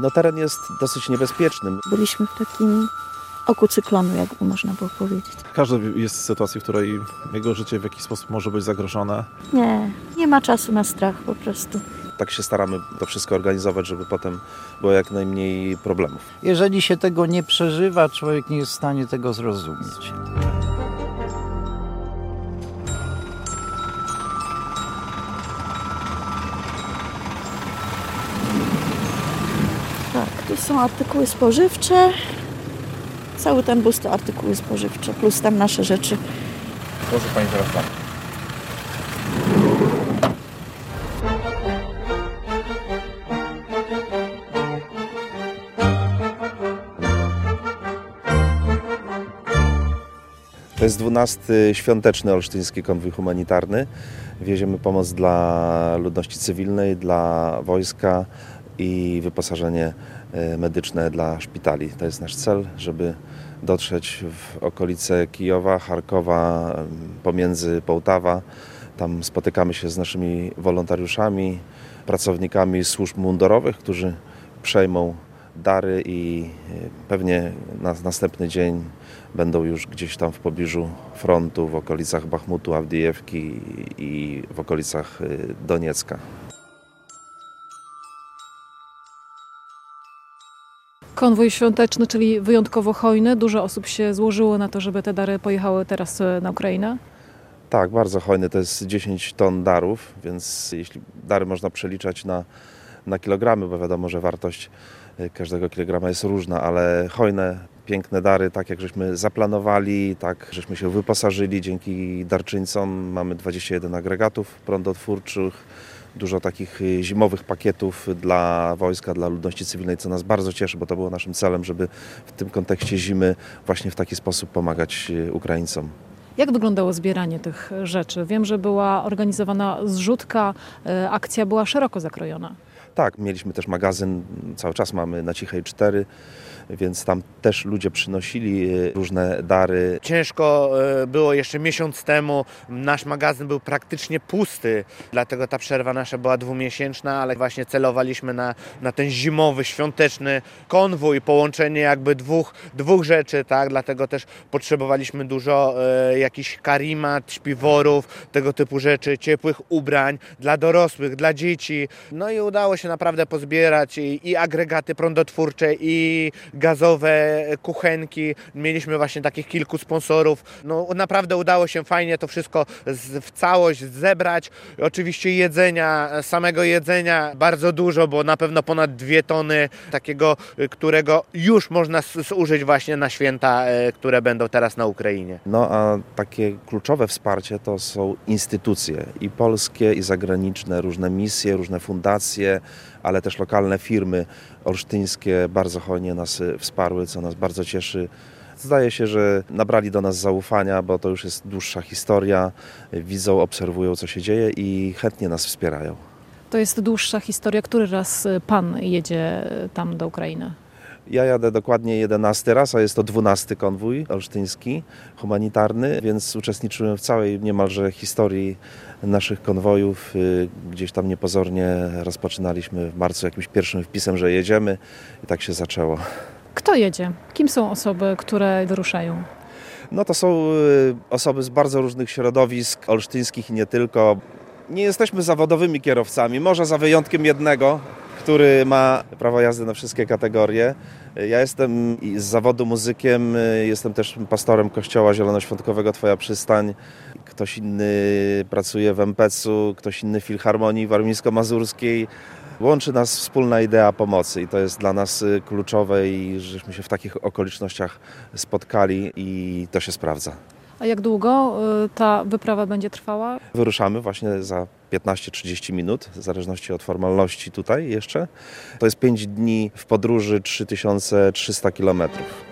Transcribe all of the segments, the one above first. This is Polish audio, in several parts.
No teren jest dosyć niebezpieczny. Byliśmy w takim oku cyklonu, jakby można było powiedzieć. Każdy jest w sytuacji, w której jego życie w jakiś sposób może być zagrożone. Nie, nie ma czasu na strach po prostu. Tak się staramy to wszystko organizować, żeby potem było jak najmniej problemów. Jeżeli się tego nie przeżywa, człowiek nie jest w stanie tego zrozumieć. Tu są artykuły spożywcze. Cały ten bus to artykuły spożywcze, plus tam nasze rzeczy. Proszę Pani teraz tam. To jest 12 świąteczny olsztyński konwój humanitarny. Wieziemy pomoc dla ludności cywilnej, dla wojska i wyposażenie medyczne dla szpitali. To jest nasz cel, żeby dotrzeć w okolice Kijowa, Charkowa, pomiędzy Połtawa. Tam spotykamy się z naszymi wolontariuszami, pracownikami służb mundurowych, którzy przejmą dary i e, pewnie na następny dzień będą już gdzieś tam w pobliżu frontu, w okolicach Bachmutu, Awdijewki i w okolicach e, Doniecka. Konwój świąteczny, czyli wyjątkowo hojny. Dużo osób się złożyło na to, żeby te dary pojechały teraz e, na Ukrainę. Tak, bardzo hojny. To jest 10 ton darów, więc jeśli dary można przeliczać na, na kilogramy, bo wiadomo, że wartość y, każdego kilograma jest różna, ale hojne, piękne dary, tak jak żeśmy zaplanowali, tak żeśmy się wyposażyli dzięki darczyńcom. Mamy 21 agregatów prądotwórczych, dużo takich y, zimowych pakietów dla wojska, dla ludności cywilnej, co nas bardzo cieszy, bo to było naszym celem, żeby w tym kontekście zimy właśnie w taki sposób pomagać y, Ukraińcom. Jak wyglądało zbieranie tych rzeczy? Wiem, że była organizowana zrzutka, e, akcja była szeroko zakrojona. Tak, mieliśmy też magazyn, cały czas mamy na Cichej 4, więc tam też ludzie przynosili y, różne dary. Ciężko e, było jeszcze miesiąc temu. Nasz magazyn był praktycznie pusty, dlatego ta przerwa nasza była dwumiesięczna, ale właśnie celowaliśmy na, na ten zimowy, świąteczny konwój, połączenie jakby dwóch, dwóch rzeczy, tak? Dlatego też potrzebowaliśmy dużo e, jakichś karimat, śpiworów, tego typu rzeczy, ciepłych ubrań dla dorosłych, dla dzieci. No i udało się naprawdę pozbierać i, i agregaty prądotwórcze, i gazowe kuchenki. Mieliśmy właśnie takich kilku sponsorów. No naprawdę udało się fajnie to wszystko w całość zebrać. Oczywiście jedzenia, samego jedzenia bardzo dużo, bo na pewno ponad dwie tony takiego, y, którego już można zużyć właśnie na święta, e, które będą teraz na Ukrainie. No a takie kluczowe wsparcie to są instytucje i polskie, i zagraniczne, różne misje, różne fundacje, ale też lokalne firmy olsztyńskie bardzo hojnie nas y, wsparły, co nas bardzo cieszy. Zdaje się, że nabrali do nas zaufania, bo to już jest dłuższa historia. Widzą, obserwują, co się dzieje i chętnie nas wspierają. To jest dłuższa historia. Który raz e, pan jedzie e, tam do Ukrainy? Ja jadę dokładnie 11 raz, a jest to 12 konwój olsztyński, humanitarny, więc uczestniczyłem w całej niemalże historii naszych konwojów. Y, Gdzieś tam niepozornie rozpoczynaliśmy w marcu jakimś pierwszym wpisem, że jedziemy i tak się zaczęło. Kto jedzie? Kim są osoby, które wyruszają? No to są y, osoby z bardzo różnych środowisk, olsztyńskich i nie tylko. Nie jesteśmy zawodowymi kierowcami, może za wyjątkiem jednego, który ma prawo jazdy na wszystkie kategorie. Ja jestem z zawodu muzykiem, y, jestem też pastorem kościoła zielonoświątkowego Twoja Przystań. Ktoś inny pracuje w MPC-u, ktoś inny w Filharmonii Warmińsko-Mazurskiej. Łączy nas wspólna idea pomocy i to jest dla nas y, kluczowe i żeśmy się w takich okolicznościach spotkali i to się sprawdza. A jak długo e, ta wyprawa będzie trwała? Wyruszamy właśnie za 15-30 minut, w zależności od formalności tutaj jeszcze. To jest 5 dni w podróży 3300 kilometrów.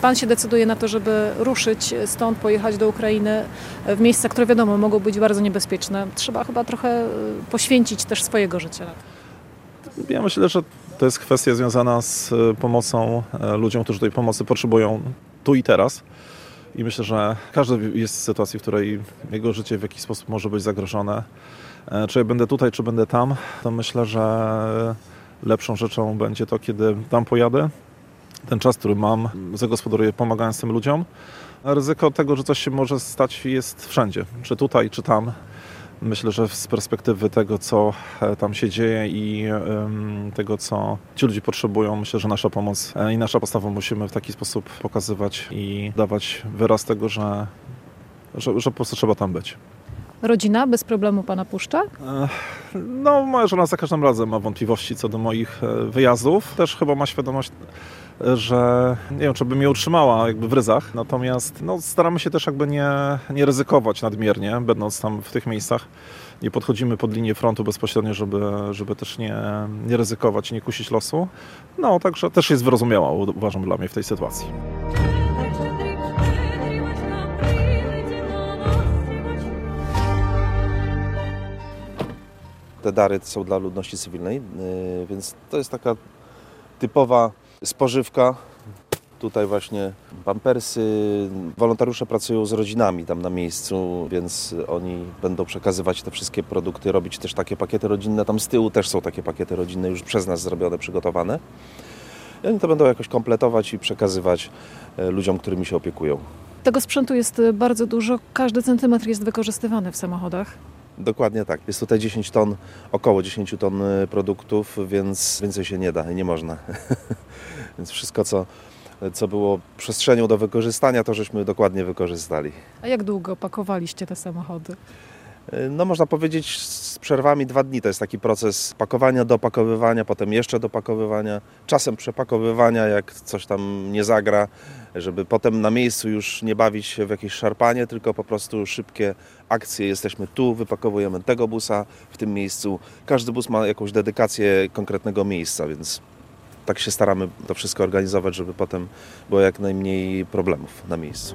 Pan się decyduje na to, żeby ruszyć stąd, pojechać do Ukrainy w miejsca, które wiadomo mogą być bardzo niebezpieczne. Trzeba chyba trochę e, poświęcić też swojego życia. na to. Ja myślę, że to jest kwestia związana z e, pomocą e, ludziom, którzy tej pomocy potrzebują tu i teraz. I myślę, że każdy jest w sytuacji, w której jego życie w jakiś sposób może być zagrożone. E, Czy ja będę tutaj, czy będę tam, to myślę, że lepszą rzeczą będzie to, kiedy tam pojadę. Ten czas, który mam, zagospodaruję pomagając tym ludziom. Ryzyko tego, że coś się może stać jest wszędzie, czy tutaj, czy tam. Myślę, że z perspektywy tego, co e, tam się dzieje i tego, co ci ludzie potrzebują, myślę, że nasza pomoc e, i nasza postawa musimy w taki sposób pokazywać i dawać wyraz tego, że, że, że po prostu trzeba tam być. Rodzina bez problemu pana puszcza? No, moja żona za każdym razem ma wątpliwości co do moich e, wyjazdów. Też chyba ma świadomość, że nie wiem, czy by mnie utrzymała jakby w ryzach. Natomiast no, staramy się też jakby nie, nie ryzykować nadmiernie, będąc tam w tych miejscach. Nie podchodzimy pod linię frontu bezpośrednio, żeby, żeby też nie, nie ryzykować, nie kusić losu. No, także też jest wyrozumiała, uważam, dla mnie w tej sytuacji. Te dary są dla ludności cywilnej, yy, więc to jest taka typowa spożywka. Tutaj właśnie pampersy. Wolontariusze pracują z rodzinami tam na miejscu, więc oni będą przekazywać te wszystkie produkty, robić też takie pakiety rodzinne. Tam z tyłu też są takie pakiety rodzinne już przez nas zrobione, przygotowane. I oni to będą jakoś kompletować i przekazywać e, ludziom, którymi się opiekują. Tego sprzętu jest y, bardzo dużo, każdy centymetr jest wykorzystywany w samochodach. Dokładnie tak. Jest tutaj 10 ton, około 10 ton y, produktów, więc więcej się nie da i nie można. więc wszystko, co, co było przestrzenią do wykorzystania, to żeśmy dokładnie wykorzystali. A jak długo pakowaliście te samochody? Y, No można powiedzieć z przerwami dwa dni. To jest taki proces pakowania, dopakowywania, potem jeszcze dopakowywania, czasem przepakowywania, jak coś tam nie zagra, żeby potem na miejscu już nie bawić się w jakieś szarpanie, tylko po prostu szybkie akcje. Jesteśmy tu, wypakowujemy tego busa w tym miejscu. Każdy bus ma jakąś dedykację konkretnego miejsca, więc tak się staramy to wszystko organizować, żeby potem było jak najmniej problemów na miejscu.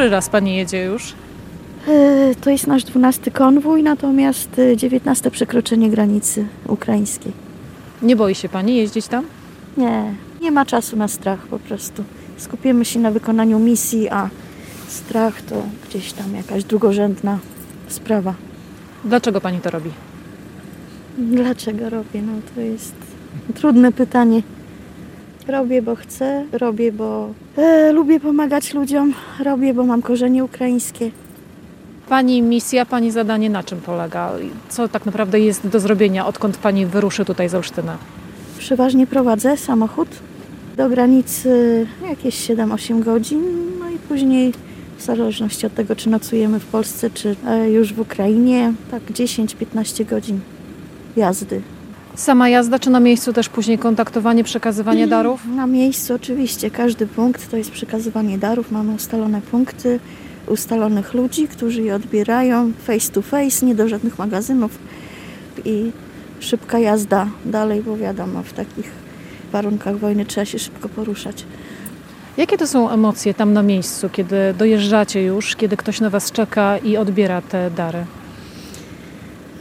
Który raz pani jedzie już? E, To jest nasz 12 konwój, natomiast e, 19 przekroczenie granicy ukraińskiej. Nie boi się pani jeździć tam? Nie, nie ma czasu na strach po prostu. Skupimy się na wykonaniu misji, a strach to gdzieś tam jakaś drugorzędna sprawa. Dlaczego pani to robi? Dlaczego robię? No to jest trudne pytanie. Robię, bo chcę, robię, bo e, lubię pomagać ludziom, robię, bo mam korzenie ukraińskie. Pani misja, pani zadanie na czym polega? Co tak naprawdę jest do zrobienia, odkąd pani wyruszy tutaj z Olsztyna? Przeważnie prowadzę samochód do granicy jakieś 7-8 godzin, no i później w zależności od tego, czy nocujemy w Polsce, czy e, już w Ukrainie, tak 10-15 godzin jazdy. Sama jazda, czy na miejscu też później kontaktowanie, przekazywanie darów? Na miejscu oczywiście każdy punkt to jest przekazywanie darów. Mamy ustalone punkty, ustalonych ludzi, którzy je odbierają face to face, nie do żadnych magazynów i szybka jazda dalej, bo wiadomo, w takich warunkach wojny trzeba się szybko poruszać. Jakie to są emocje tam na miejscu, kiedy dojeżdżacie już, kiedy ktoś na was czeka i odbiera te dary?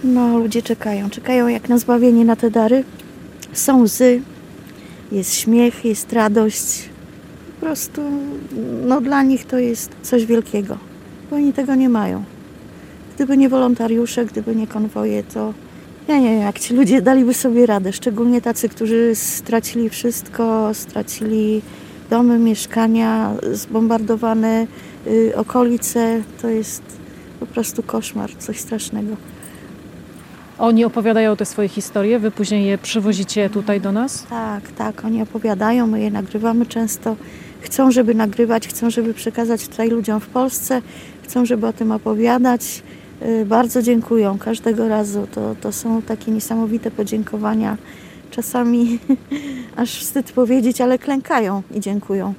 No, ludzie czekają, czekają jak na zbawienie na te dary. Są łzy, jest śmiech, jest radość. Po prostu, no dla nich to jest coś wielkiego, bo oni tego nie mają. Gdyby nie wolontariusze, gdyby nie konwoje, to ja nie wiem, jak ci ludzie daliby sobie radę. Szczególnie tacy, którzy stracili wszystko, stracili domy, mieszkania, zbombardowane y, okolice. To jest po prostu koszmar, coś strasznego. Oni opowiadają te swoje historie, wy później je przywozicie tutaj do nas? Tak, tak, oni opowiadają, my je nagrywamy często. Chcą, żeby nagrywać, chcą, żeby przekazać tutaj ludziom w Polsce, chcą, żeby o tym opowiadać. Y, Bardzo dziękują każdego razu. To, to są takie niesamowite podziękowania. Czasami aż wstyd powiedzieć, ale klękają i dziękują.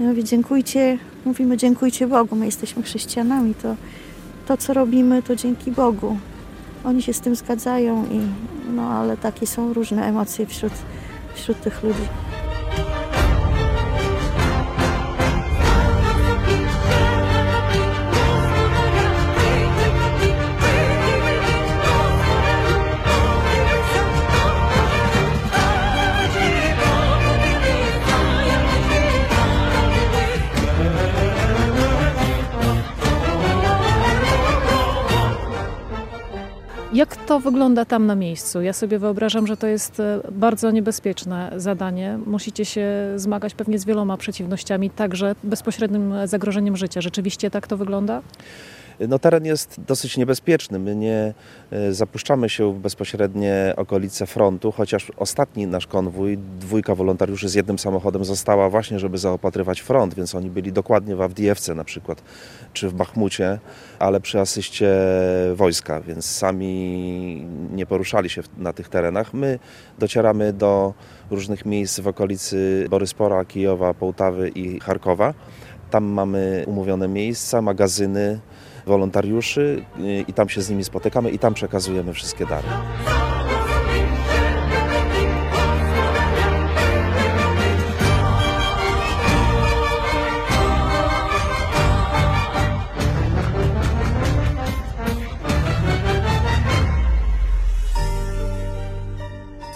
Ja mówię, dziękujcie, mówimy dziękujcie Bogu, my jesteśmy chrześcijanami, to, to co robimy, to dzięki Bogu. Oni się z tym zgadzają, i, no ale takie są różne emocje wśród, wśród tych ludzi. Jak to wygląda tam na miejscu? Ja sobie wyobrażam, że to jest e, bardzo niebezpieczne zadanie. Musicie się zmagać pewnie z wieloma przeciwnościami, także bezpośrednim zagrożeniem życia. Rzeczywiście tak to wygląda? No, teren jest dosyć niebezpieczny. My nie e, zapuszczamy się w bezpośrednie okolice frontu, chociaż ostatni nasz konwój, dwójka wolontariuszy z jednym samochodem została właśnie, żeby zaopatrywać front, więc oni byli dokładnie w Awdijewce na przykład, czy w Bachmucie, ale przy asyście wojska, więc sami nie poruszali się na tych terenach. My docieramy do różnych miejsc w okolicy Boryspora, Kijowa, Połtawy i Charkowa. Tam mamy umówione miejsca, magazyny, wolontariuszy y, i tam się z nimi spotykamy i tam przekazujemy wszystkie dary.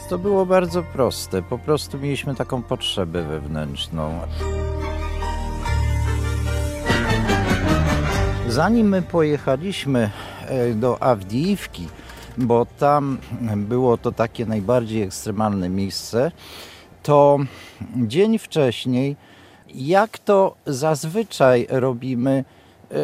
To było bardzo proste. Po prostu mieliśmy taką potrzebę wewnętrzną. Zanim my pojechaliśmy e, do Awdijiwki, bo tam było to takie najbardziej ekstremalne miejsce, to dzień wcześniej, jak to zazwyczaj robimy, e,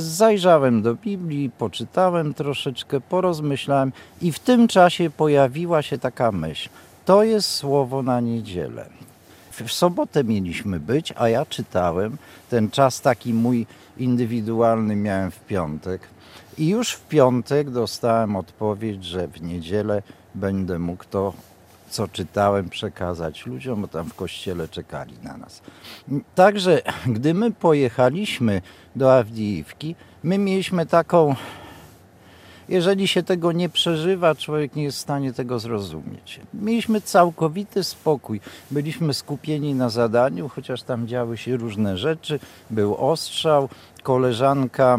zajrzałem do Biblii, poczytałem troszeczkę, porozmyślałem i w tym czasie pojawiła się taka myśl. To jest słowo na niedzielę. W sobotę mieliśmy być, a ja czytałem. Ten czas taki mój indywidualny miałem w piątek. I już w piątek dostałem odpowiedź, że w niedzielę będę mógł to, co czytałem, przekazać ludziom, bo tam w kościele czekali na nas. Także, gdy my pojechaliśmy do Awdijiwki, my mieliśmy taką jeżeli się tego nie przeżywa, człowiek nie jest w stanie tego zrozumieć. Mieliśmy całkowity spokój. Byliśmy skupieni na zadaniu, chociaż tam działy się różne rzeczy. Był ostrzał, koleżanka,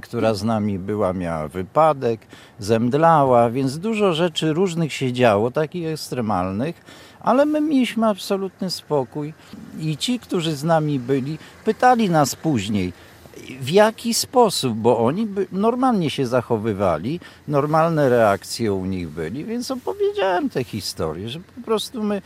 która z nami była, miała wypadek, zemdlała, więc dużo rzeczy różnych się działo, takich ekstremalnych. Ale my mieliśmy absolutny spokój i ci, którzy z nami byli, pytali nas później, w jaki sposób, bo oni normalnie się zachowywali, normalne reakcje u nich byli, więc opowiedziałem te historie, że po prostu my,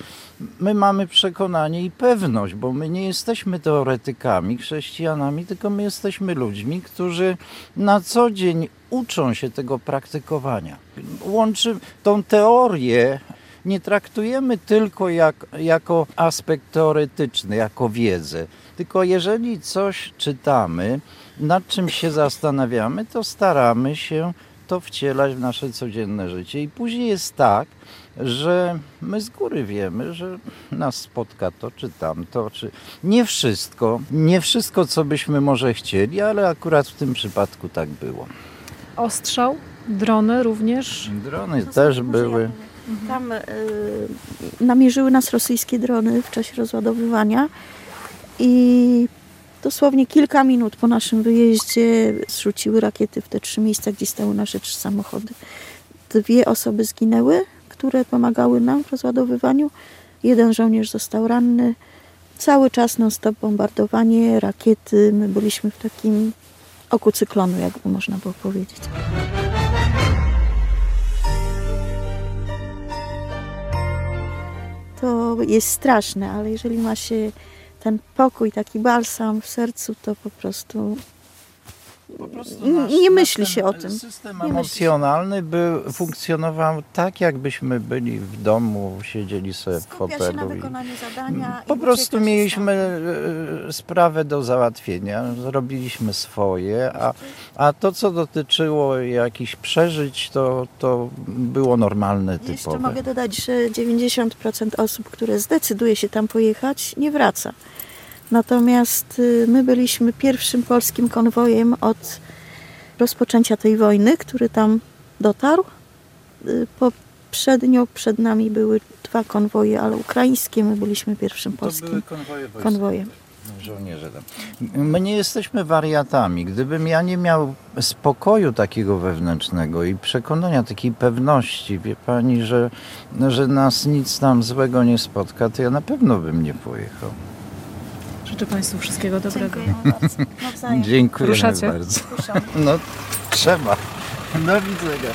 my mamy przekonanie i pewność, bo my nie jesteśmy teoretykami, chrześcijanami, tylko my jesteśmy ludźmi, którzy na co dzień uczą się tego praktykowania. Łączy tą teorię nie traktujemy tylko jak, jako aspekt teoretyczny, jako wiedzę. Tylko jeżeli coś czytamy, nad czym się zastanawiamy, to staramy się to wcielać w nasze codzienne życie. I później jest tak, że my z góry wiemy, że nas spotka to czy tamto, czy nie wszystko, nie wszystko, co byśmy może chcieli, ale akurat w tym przypadku tak było. Ostrzał, drony również. Drony też były. Tam y, namierzyły nas rosyjskie drony w czasie rozładowywania i dosłownie kilka minut po naszym wyjeździe zrzuciły rakiety w te trzy miejsca, gdzie stały nasze trzy samochody. Dwie osoby zginęły, które pomagały nam w rozładowywaniu. Jeden żołnierz został ranny. Cały czas non-stop bombardowanie, rakiety. My byliśmy w takim oku cyklonu, jakby można było powiedzieć. To jest straszne, ale jeżeli ma się ten pokój, taki balsam w sercu, to po prostu N- nie myśli się o tym. System Nie emocjonalny był, funkcjonował tak, jakbyśmy byli w domu, siedzieli sobie w skupia się na fotelu. i- wykonaniu zadania. Po prostu mieliśmy stąd. e, sprawę do załatwienia, zrobiliśmy swoje, a, a to, co dotyczyło jakichś przeżyć, to, to było normalne, Jeszcze typowe. mogę dodać, że 90% osób, które zdecyduje się tam pojechać, nie wraca. Natomiast y, my byliśmy pierwszym polskim konwojem od rozpoczęcia tej wojny, który tam dotarł. Y, Poprzednio przed nami były dwa konwoje, ale ukraińskie. My byliśmy pierwszym To polskim były konwoje konwojem. Żołnierze tam. My nie jesteśmy wariatami. Gdybym ja nie miał spokoju takiego wewnętrznego i przekonania, takiej pewności, wie pani, że, że nas nic tam złego nie spotka, to ja na pewno bym nie pojechał. Życzę Państwu wszystkiego dobrego. Dziękujemy bardzo. Nawzajem. Dziękuję Ruszacie? bardzo. No trzeba. Do widzenia.